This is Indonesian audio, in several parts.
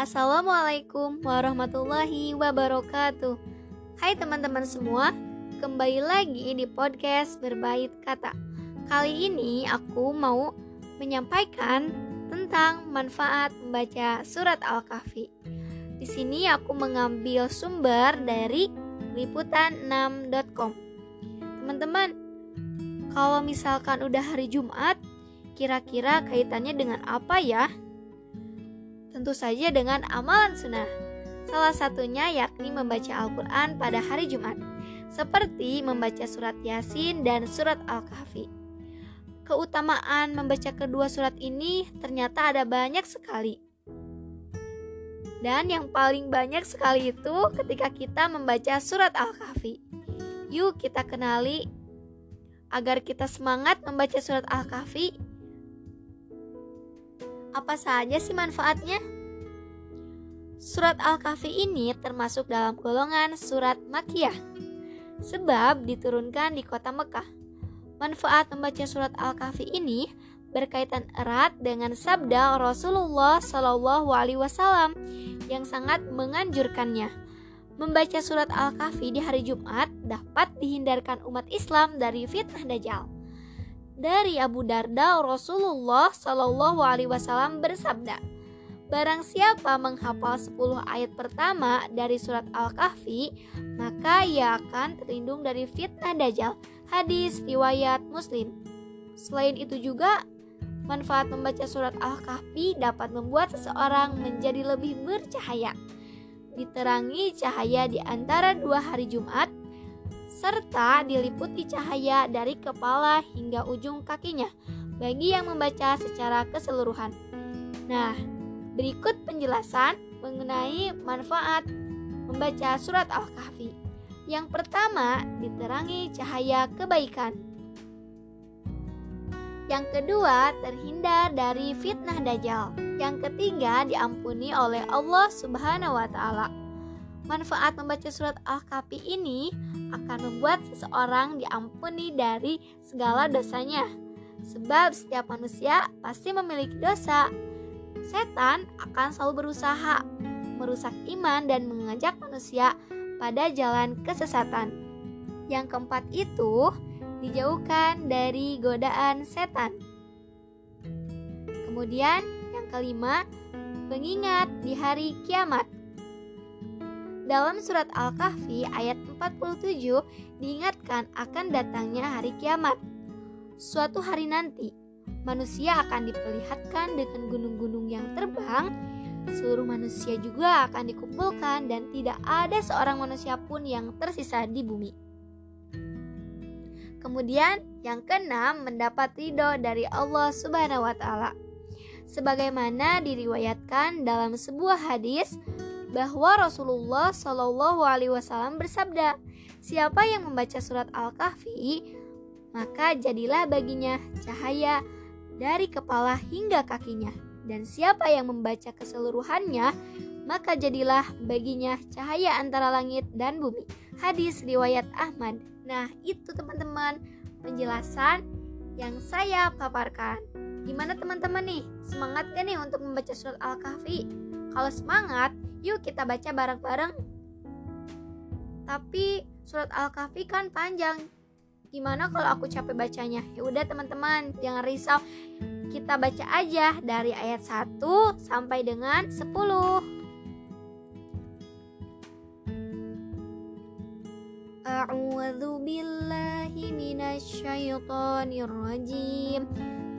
Assalamualaikum warahmatullahi wabarakatuh. Hai teman-teman semua, kembali lagi di podcast Berbait Kata. Kali ini aku mau menyampaikan tentang manfaat membaca surat Al-Kahfi. Di sini aku mengambil sumber dari liputan6.com. Teman-teman, kalau misalkan udah hari Jumat, kira-kira kaitannya dengan apa ya? Tentu saja dengan amalan sunnah. Salah satunya yakni membaca Al-Quran pada hari Jumat, seperti membaca surat Yasin dan surat Al-Kahfi. Keutamaan membaca kedua surat ini ternyata ada banyak sekali. Dan yang paling banyak sekali itu ketika kita membaca surat Al-Kahfi. Yuk kita kenali agar kita semangat membaca surat Al-Kahfi apa saja sih manfaatnya? Surat Al-Kahfi ini termasuk dalam golongan surat Makiyah, sebab diturunkan di kota Mekah. Manfaat membaca surat Al-Kahfi ini berkaitan erat dengan sabda Rasulullah Wasallam yang sangat menganjurkannya. Membaca surat Al-Kahfi di hari Jumat dapat dihindarkan umat Islam dari fitnah Dajjal dari Abu Darda Rasulullah Shallallahu Alaihi Wasallam bersabda, Barang siapa menghafal 10 ayat pertama dari surat Al-Kahfi, maka ia akan terlindung dari fitnah dajjal. Hadis riwayat Muslim. Selain itu juga, manfaat membaca surat Al-Kahfi dapat membuat seseorang menjadi lebih bercahaya. Diterangi cahaya di antara dua hari Jumat serta diliputi cahaya dari kepala hingga ujung kakinya bagi yang membaca secara keseluruhan. Nah, berikut penjelasan mengenai manfaat membaca surat Al-Kahfi. Yang pertama, diterangi cahaya kebaikan. Yang kedua, terhindar dari fitnah dajjal. Yang ketiga, diampuni oleh Allah Subhanahu wa taala. Manfaat membaca surat Al-Kahfi ini akan membuat seseorang diampuni dari segala dosanya. Sebab setiap manusia pasti memiliki dosa. Setan akan selalu berusaha merusak iman dan mengajak manusia pada jalan kesesatan. Yang keempat itu dijauhkan dari godaan setan. Kemudian yang kelima, mengingat di hari kiamat. Dalam surat Al-Kahfi ayat 47 diingatkan akan datangnya hari kiamat. Suatu hari nanti, manusia akan diperlihatkan dengan gunung-gunung terbang. Seluruh manusia juga akan dikumpulkan dan tidak ada seorang manusia pun yang tersisa di bumi. Kemudian yang keenam mendapat ridho dari Allah Subhanahu wa taala. Sebagaimana diriwayatkan dalam sebuah hadis bahwa Rasulullah Shallallahu Alaihi Wasallam bersabda, siapa yang membaca surat Al-Kahfi, maka jadilah baginya cahaya dari kepala hingga kakinya, dan siapa yang membaca keseluruhannya, maka jadilah baginya cahaya antara langit dan bumi. Hadis riwayat Ahmad. Nah, itu teman-teman penjelasan yang saya paparkan. Gimana teman-teman nih? Semangat gak nih untuk membaca surat Al-Kahfi? Kalau semangat, Yuk kita baca bareng-bareng. Tapi surat Al-Kahfi kan panjang. Gimana kalau aku capek bacanya? Ya udah teman-teman, jangan risau. Kita baca aja dari ayat 1 sampai dengan 10. A'udzu billahi minasyaitonir rajim.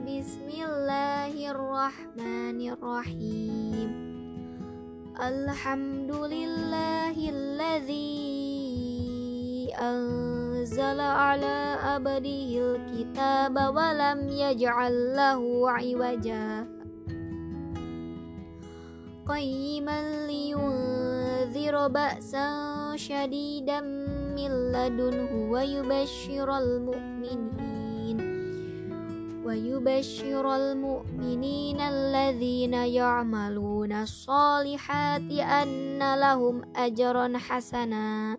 Bismillahirrahmanirrahim. Alhamdulillahilladzi أنزل على أبده الكتاب ولم يجعل له عوجا. قيما لينذر بأسا شديدا من لدنه ويبشر المؤمنين ويبشر المؤمنين الذين يعملون الصالحات أن لهم أجرا حسنا.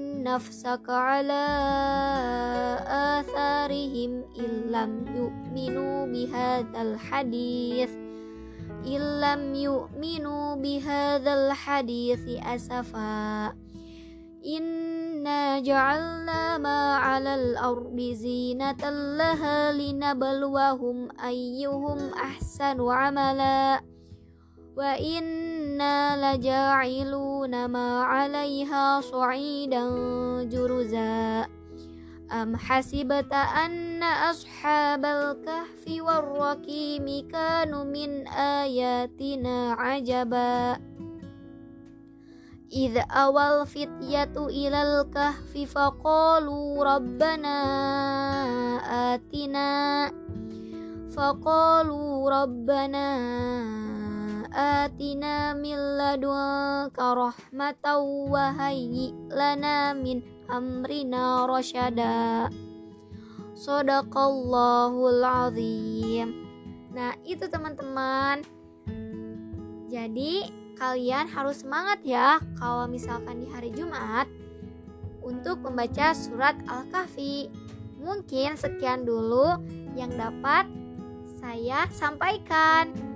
نفسك على آثارهم إن لم يؤمنوا بهذا الحديث إن لم يؤمنوا بهذا الحديث أسفا. إنا جعلنا ما على الأرض زينة لها لنبلوهم أيهم أحسن عملا. وإنا لجاعلون ما عليها صعيدا جرزا أم حسبت أن أصحاب الكهف والركيم كانوا من آياتنا عجبا إذ أوى الفتية إلى الكهف فقالوا ربنا آتنا فقالوا ربنا atina min ladunka rahmatan wa hayyi lana min amrina rasyada. Sadaqallahul azim. Nah, itu teman-teman. Jadi, kalian harus semangat ya kalau misalkan di hari Jumat untuk membaca surat Al-Kahfi. Mungkin sekian dulu yang dapat saya sampaikan.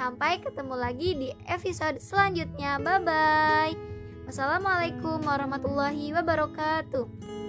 Sampai ketemu lagi di episode selanjutnya. Bye-bye. Wassalamualaikum warahmatullahi wabarakatuh